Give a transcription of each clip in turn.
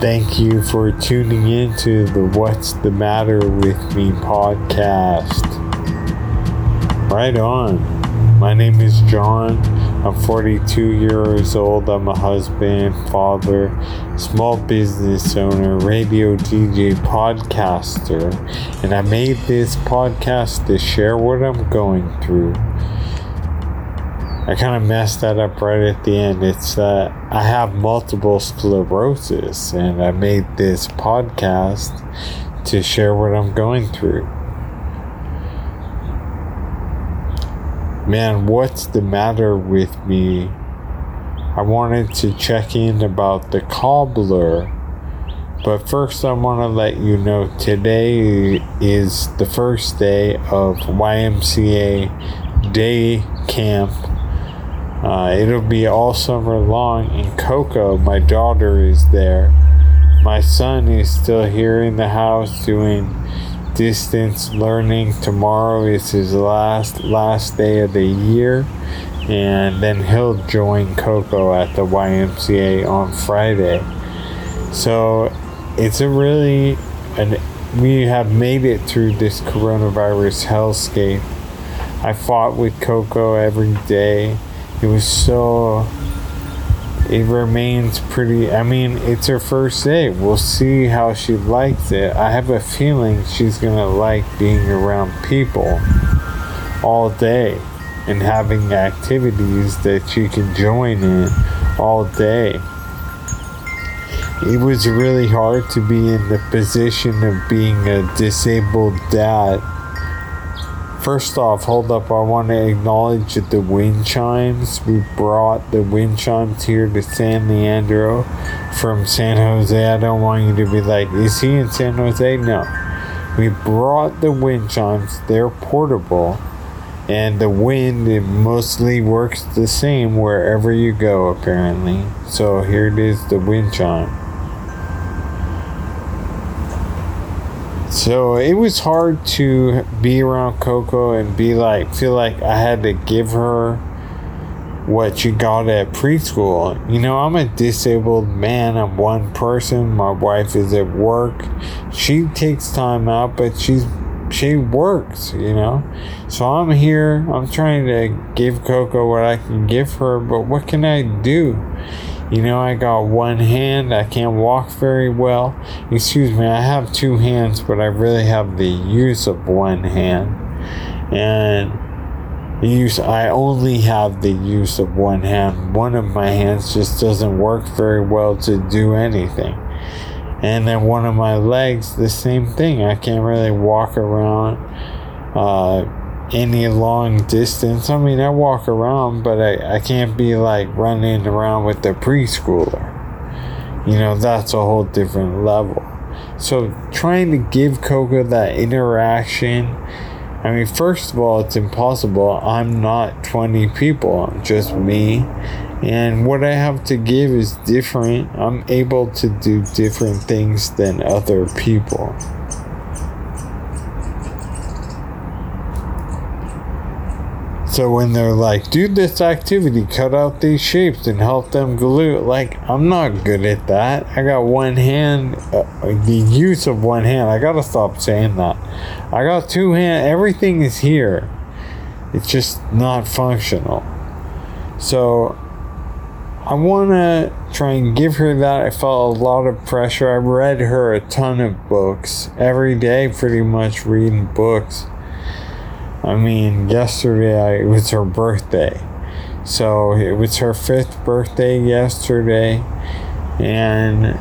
Thank you for tuning in to the What's the Matter with Me podcast. Right on. My name is John. I'm 42 years old. I'm a husband, father, small business owner, radio DJ, podcaster, and I made this podcast to share what I'm going through. I kind of messed that up right at the end. It's that I have multiple sclerosis, and I made this podcast to share what I'm going through. Man, what's the matter with me? I wanted to check in about the cobbler. But first, I want to let you know today is the first day of YMCA day camp. Uh, it'll be all summer long, and Coco, my daughter, is there. My son is still here in the house doing distance learning. Tomorrow is his last last day of the year, and then he'll join Coco at the YMCA on Friday. So it's a really and we have made it through this coronavirus hellscape. I fought with Coco every day. It was so it remains pretty. I mean, it's her first day. We'll see how she likes it. I have a feeling she's gonna like being around people all day and having activities that she can join in all day. It was really hard to be in the position of being a disabled dad First off, hold up, I want to acknowledge the wind chimes. We brought the wind chimes here to San Leandro from San Jose. I don't want you to be like, is he in San Jose? No. We brought the wind chimes, they're portable, and the wind it mostly works the same wherever you go, apparently. So here it is the wind chime. So it was hard to be around Coco and be like, feel like I had to give her what she got at preschool. You know, I'm a disabled man. I'm one person. My wife is at work. She takes time out, but she's she works, you know. So I'm here. I'm trying to give Coco what I can give her, but what can I do? You know, I got one hand. I can't walk very well. Excuse me, I have two hands, but I really have the use of one hand. And use I only have the use of one hand. One of my hands just doesn't work very well to do anything. And then one of my legs, the same thing. I can't really walk around. Uh, any long distance. I mean, I walk around, but I, I can't be like running around with the preschooler. You know, that's a whole different level. So, trying to give Coco that interaction. I mean, first of all, it's impossible. I'm not 20 people, I'm just me. And what I have to give is different. I'm able to do different things than other people. So when they're like, do this activity, cut out these shapes and help them glue, like, I'm not good at that. I got one hand, uh, the use of one hand. I gotta stop saying that. I got two hands, everything is here. It's just not functional. So I wanna try and give her that. I felt a lot of pressure. I read her a ton of books every day, pretty much reading books I mean, yesterday it was her birthday. So it was her fifth birthday yesterday, and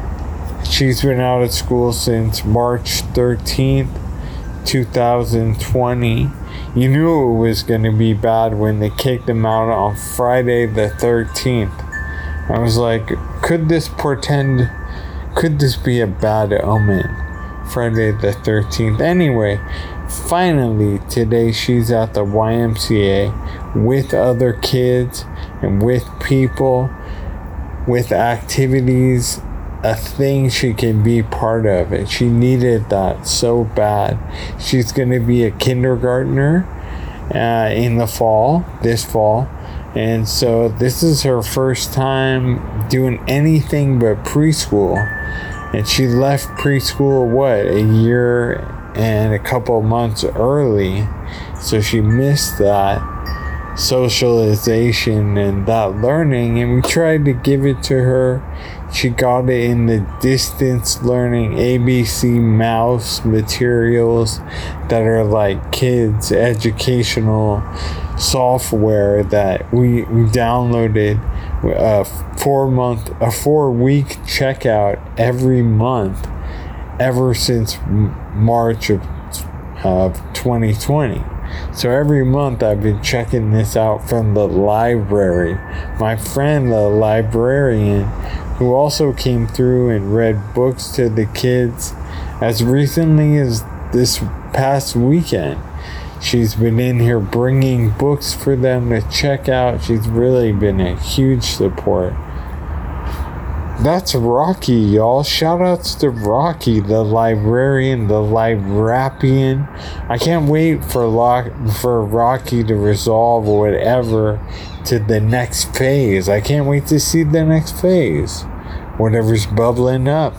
she's been out of school since March 13th, 2020. You knew it was going to be bad when they kicked them out on Friday the 13th. I was like, could this portend, could this be a bad omen? Friday the 13th. Anyway, finally today she's at the YMCA with other kids and with people, with activities, a thing she can be part of. And she needed that so bad. She's going to be a kindergartner uh, in the fall, this fall. And so this is her first time doing anything but preschool And she left preschool, what, a year and a couple months early. So she missed that socialization and that learning. And we tried to give it to her. She got it in the distance learning ABC mouse materials that are like kids' educational software that we, we downloaded a four month a four week checkout every month ever since March of of 2020 so every month I've been checking this out from the library my friend the librarian who also came through and read books to the kids as recently as this past weekend She's been in here bringing books for them to check out. She's really been a huge support. That's Rocky, y'all. Shout outs to Rocky, the librarian, the librapian. I can't wait for Lock for Rocky to resolve whatever to the next phase. I can't wait to see the next phase. Whatever's bubbling up.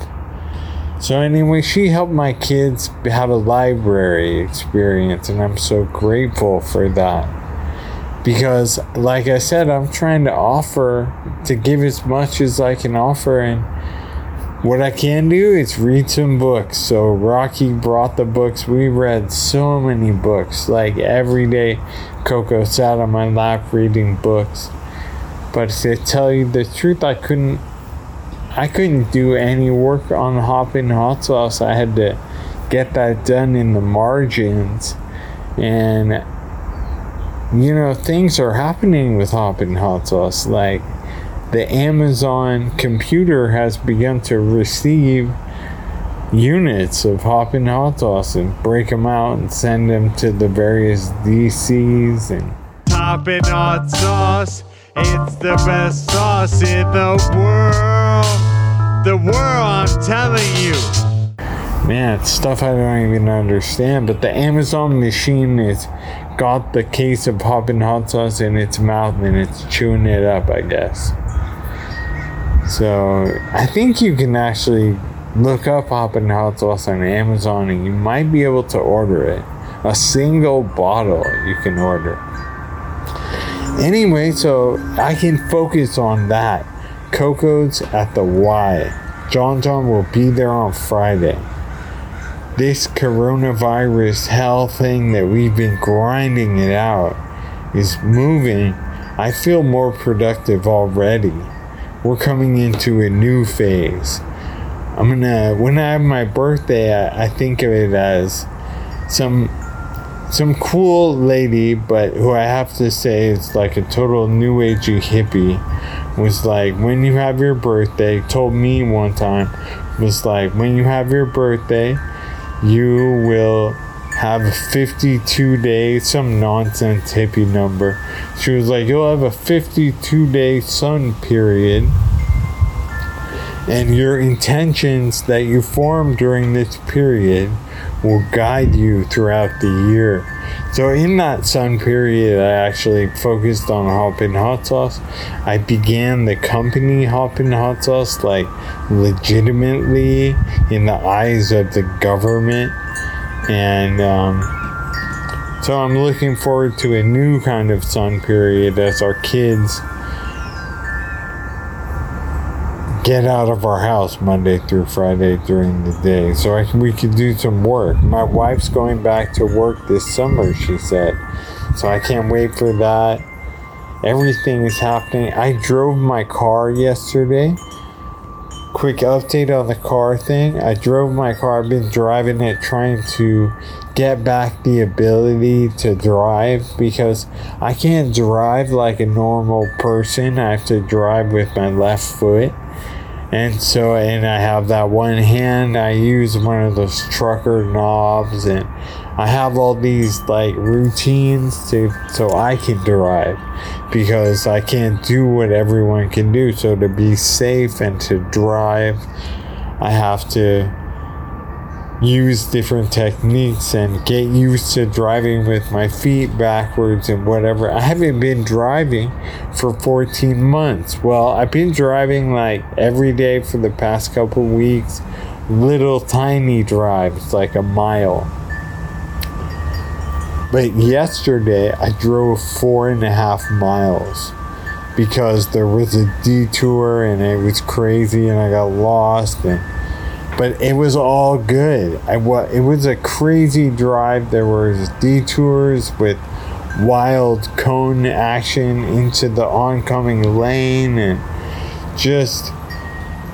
So, anyway, she helped my kids have a library experience, and I'm so grateful for that. Because, like I said, I'm trying to offer to give as much as I can offer, and what I can do is read some books. So, Rocky brought the books. We read so many books. Like every day, Coco sat on my lap reading books. But to tell you the truth, I couldn't I couldn't do any work on Hoppin' Hot Sauce. I had to get that done in the margins. And, you know, things are happening with Hoppin' Hot Sauce. Like, the Amazon computer has begun to receive units of Hoppin' Hot Sauce and break them out and send them to the various DCs and. Hoppin' Hot Sauce it's the best sauce in the world. The world, I'm telling you. Man, it's stuff I don't even understand. But the Amazon machine has got the case of Hoppin' Hot Sauce in its mouth and it's chewing it up, I guess. So I think you can actually look up Hoppin' Hot Sauce on Amazon and you might be able to order it. A single bottle you can order. Anyway, so I can focus on that. Coco's at the Y. John John will be there on Friday. This coronavirus hell thing that we've been grinding it out is moving. I feel more productive already. We're coming into a new phase. I'm gonna, when I have my birthday, I, I think of it as some some cool lady, but who I have to say is like a total new agey hippie, was like, when you have your birthday, told me one time, was like, when you have your birthday, you will have 52 days, some nonsense hippie number. She was like, you'll have a 52 day sun period. And your intentions that you form during this period will guide you throughout the year. So in that sun period, I actually focused on Hoppin' Hot Sauce. I began the company Hoppin' Hot Sauce like legitimately in the eyes of the government, and um, so I'm looking forward to a new kind of sun period as our kids get out of our house Monday through Friday during the day so I can, we could do some work. My wife's going back to work this summer, she said. So I can't wait for that. Everything is happening. I drove my car yesterday. Quick update on the car thing. I drove my car. I've been driving it trying to get back the ability to drive because I can't drive like a normal person. I have to drive with my left foot and so and I have that one hand I use one of those trucker knobs and I have all these like routines to so I can drive because I can't do what everyone can do. So to be safe and to drive I have to use different techniques and get used to driving with my feet backwards and whatever. I haven't been driving for 14 months. Well, I've been driving like every day for the past couple weeks, little tiny drives, like a mile. But yesterday I drove four and a half miles because there was a detour and it was crazy and I got lost and but it was all good. I it was a crazy drive. There was detours with wild cone action into the oncoming lane and just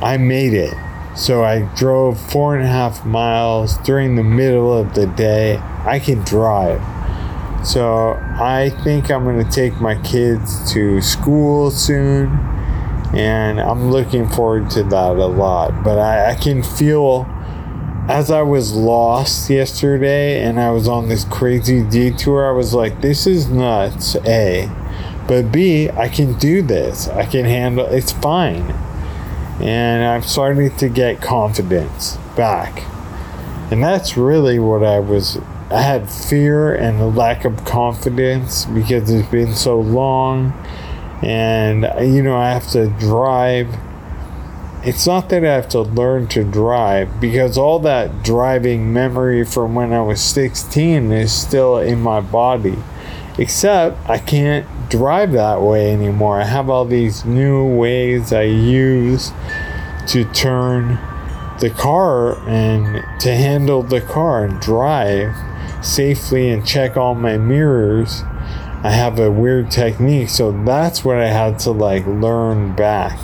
I made it. So I drove four and a half miles during the middle of the day. I can drive. So I think I'm going to take my kids to school soon. And I'm looking forward to that a lot. But I, I can feel as I was lost yesterday and I was on this crazy detour, I was like, this is nuts, A. But B, I can do this. I can handle it's fine. And I'm starting to get confidence back. And that's really what I was I had fear and a lack of confidence because it's been so long and you know I have to drive. It's not that I have to learn to drive because all that driving memory from when I was 16 is still in my body. Except I can't drive that way anymore. I have all these new ways I use to turn the car and to handle the car and drive safely and check all my mirrors, I have a weird technique. So that's what I had to like learn back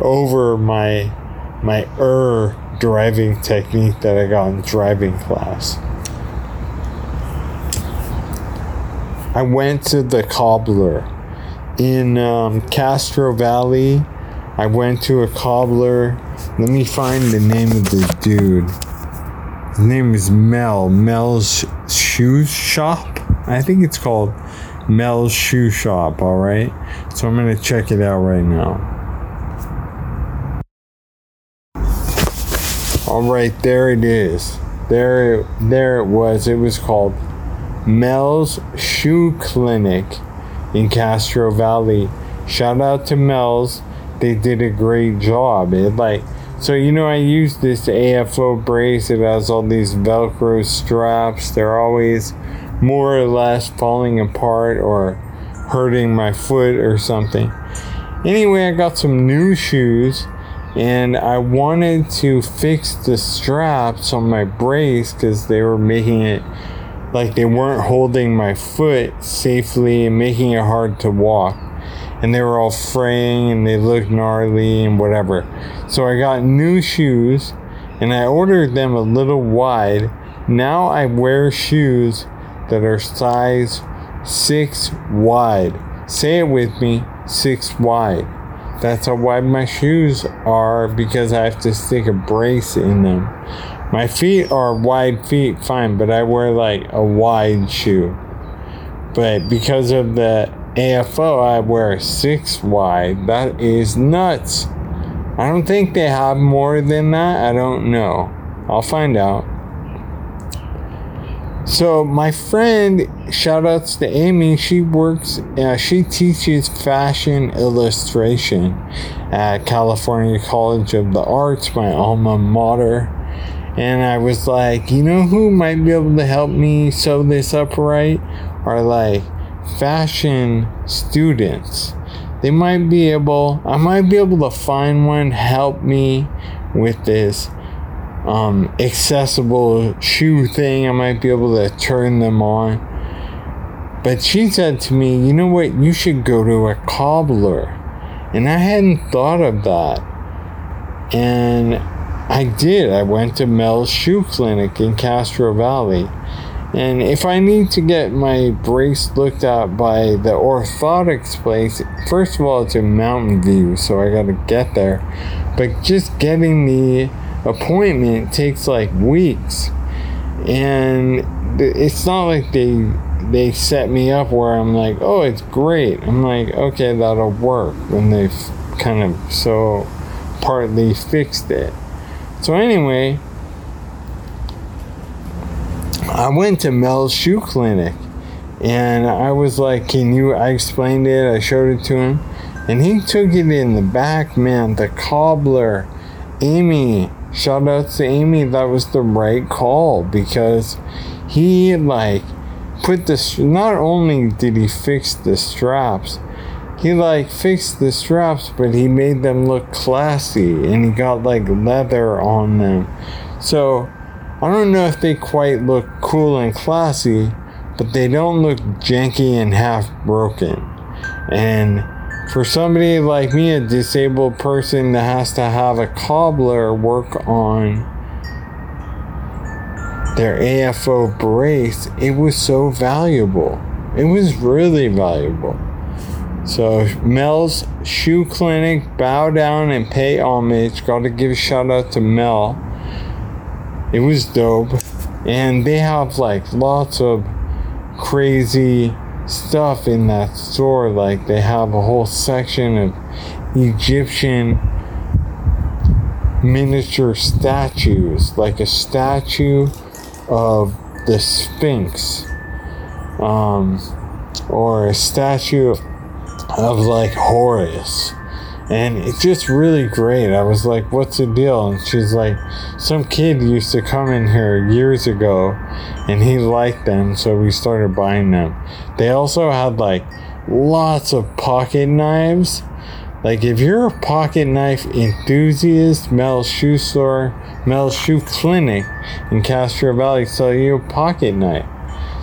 over my my er driving technique that I got in driving class. I went to the cobbler in um, Castro Valley. I went to a cobbler. Let me find the name of the dude. His name is Mel. Mel's Shoes Shop. I think it's called Mel's Shoe Shop, alright? So I'm gonna check it out right now. Alright, there it is. There it, there it was. It was called Mel's Shoe Clinic in Castro Valley. Shout out to Mel's. They did a great job. It like so, you know, I use this AFO brace. It has all these Velcro straps. They're always more or less falling apart or hurting my foot or something. Anyway, I got some new shoes and I wanted to fix the straps on my brace because they were making it like they weren't holding my foot safely and making it hard to walk and they were all fraying and they looked gnarly and whatever. So I got new shoes and I ordered them a little wide. Now I wear shoes that are size 6 wide. Say it with me 6 wide. That's how wide my shoes are because I have to stick a brace in them. My feet are wide feet, fine, but I wear like a wide shoe. But because of the AFO, I wear six wide. That is nuts. I don't think they have more than that. I don't know. I'll find out. So my friend, shout outs to Amy. She works. Uh, she teaches fashion illustration at California College of the Arts, my alma mater. And I was like, you know who might be able to help me sew this up right? Or like fashion students. They might be able, I might be able to find one, help me with this um, accessible shoe thing. I might be able to turn them on. But she said to me, you know what, you should go to a cobbler. And I hadn't thought of that. And I did. I went to Mel's Shoe Clinic in Castro Valley. And if I need to get my brace looked at by the orthotics place, first of all, it's in Mountain View, so I gotta get there. But just getting the appointment takes like weeks. And it's not like they they set me up where I'm like, oh, it's great. I'm like, okay, that'll work when they've kind of so partly fixed it. So anyway, I went to Mel's shoe clinic and I was like, Can you? I explained it, I showed it to him, and he took it in the back, man. The cobbler, Amy, shout out to Amy, that was the right call because he, like, put this, not only did he fix the straps, he like fixed the straps, but he made them look classy and he got like leather on them. So I don't know if they quite look cool and classy, but they don't look janky and half broken. And for somebody like me, a disabled person that has to have a cobbler work on their AFO brace, it was so valuable. It was really valuable. So Mel's Shoe Clinic, bow down and pay homage. Got to give a shout out to Mel. It was dope, and they have like lots of crazy stuff in that store. Like they have a whole section of Egyptian miniature statues, like a statue of the Sphinx, um, or a statue of, of like Horus. And it's just really great. I was like, what's the deal? And she's like, some kid used to come in here years ago and he liked them, so we started buying them. They also had like lots of pocket knives. Like, if you're a pocket knife enthusiast, Mel's Shoe Store, Mel's Shoe Clinic in Castro Valley sell you a pocket knife.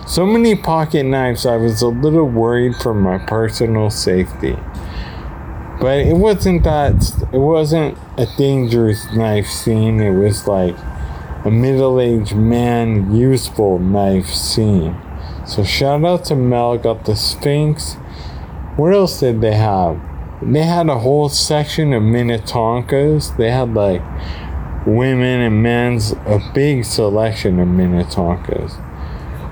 So many pocket knives, I was a little worried for my personal safety. But it wasn't that, it wasn't a dangerous knife scene. It was like a middle aged man, useful knife scene. So shout out to Mel, got the Sphinx. What else did they have? They had a whole section of Minnetonkas. They had like women and men's, a big selection of Minnetonkas.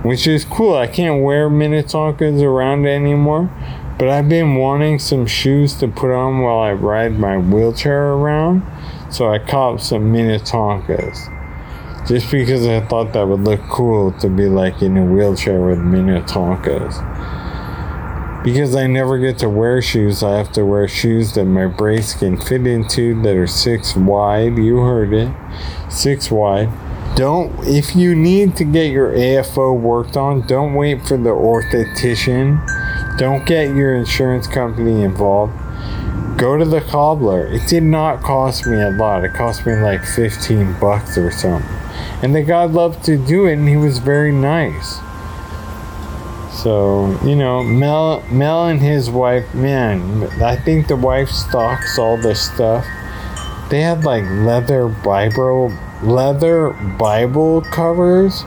Which is cool. I can't wear Minnetonkas around anymore. But I've been wanting some shoes to put on while I ride my wheelchair around. So I caught some Minnetonkas. Just because I thought that would look cool to be like in a wheelchair with Minnetonkas. Because I never get to wear shoes, I have to wear shoes that my brace can fit into that are six wide. You heard it. Six wide. Don't, if you need to get your AFO worked on, don't wait for the orthotician. Don't get your insurance company involved. Go to the cobbler. It did not cost me a lot. It cost me like 15 bucks or something. And the guy loved to do it and he was very nice. So, you know, Mel Mel and his wife, man, I think the wife stocks all this stuff. They had like leather Bible leather Bible covers.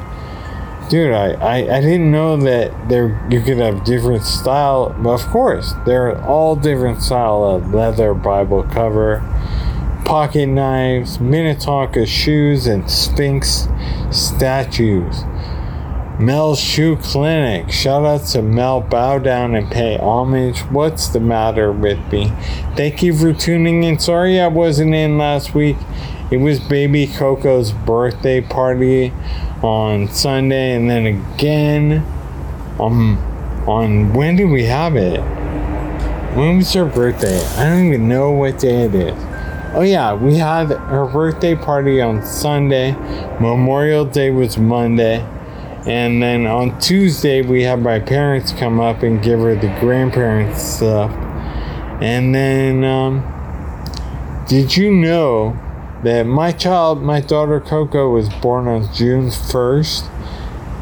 Dude, I, I, I didn't know that there you could have different style, but of course, they're all different style of leather Bible cover, pocket knives, Minnetonka shoes, and Sphinx statues. Mel's Shoe Clinic. Shout out to Mel. Bow down and pay homage. What's the matter with me? Thank you for tuning in. Sorry I wasn't in last week. It was baby Coco's birthday party on Sunday, and then again um, on when did we have it? When was her birthday? I don't even know what day it is. Oh yeah, we had her birthday party on Sunday. Memorial Day was Monday. And then on Tuesday, we had my parents come up and give her the grandparents stuff. And then, um, did you know that my child, my daughter Coco, was born on June 1st?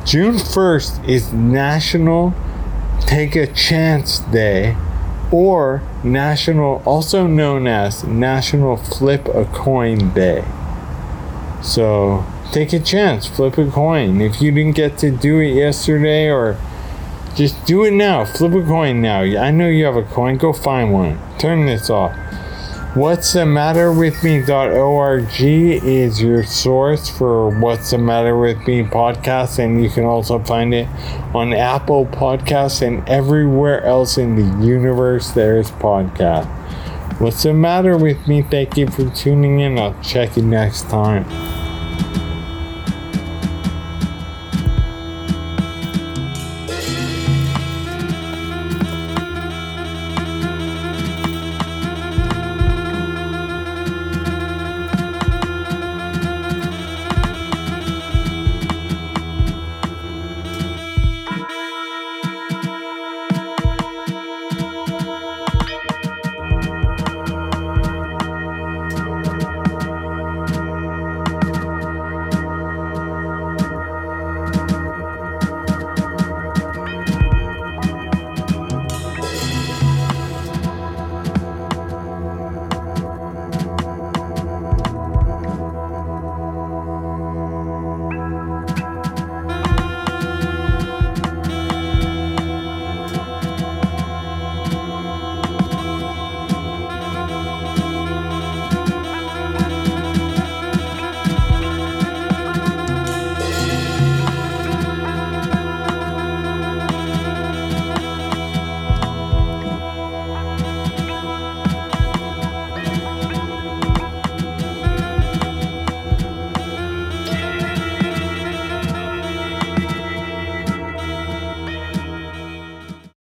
June 1st is National Take a Chance Day, or National, also known as National Flip a Coin Day. So, take a chance, flip a coin. If you didn't get to do it yesterday, or just do it now, flip a coin now. I know you have a coin, go find one. Turn this off. What's the matter with me.org is your source for What's the Matter with Me podcast, and you can also find it on Apple Podcasts and everywhere else in the universe there's podcast. What's the matter with me? Thank you for tuning in. I'll check you next time.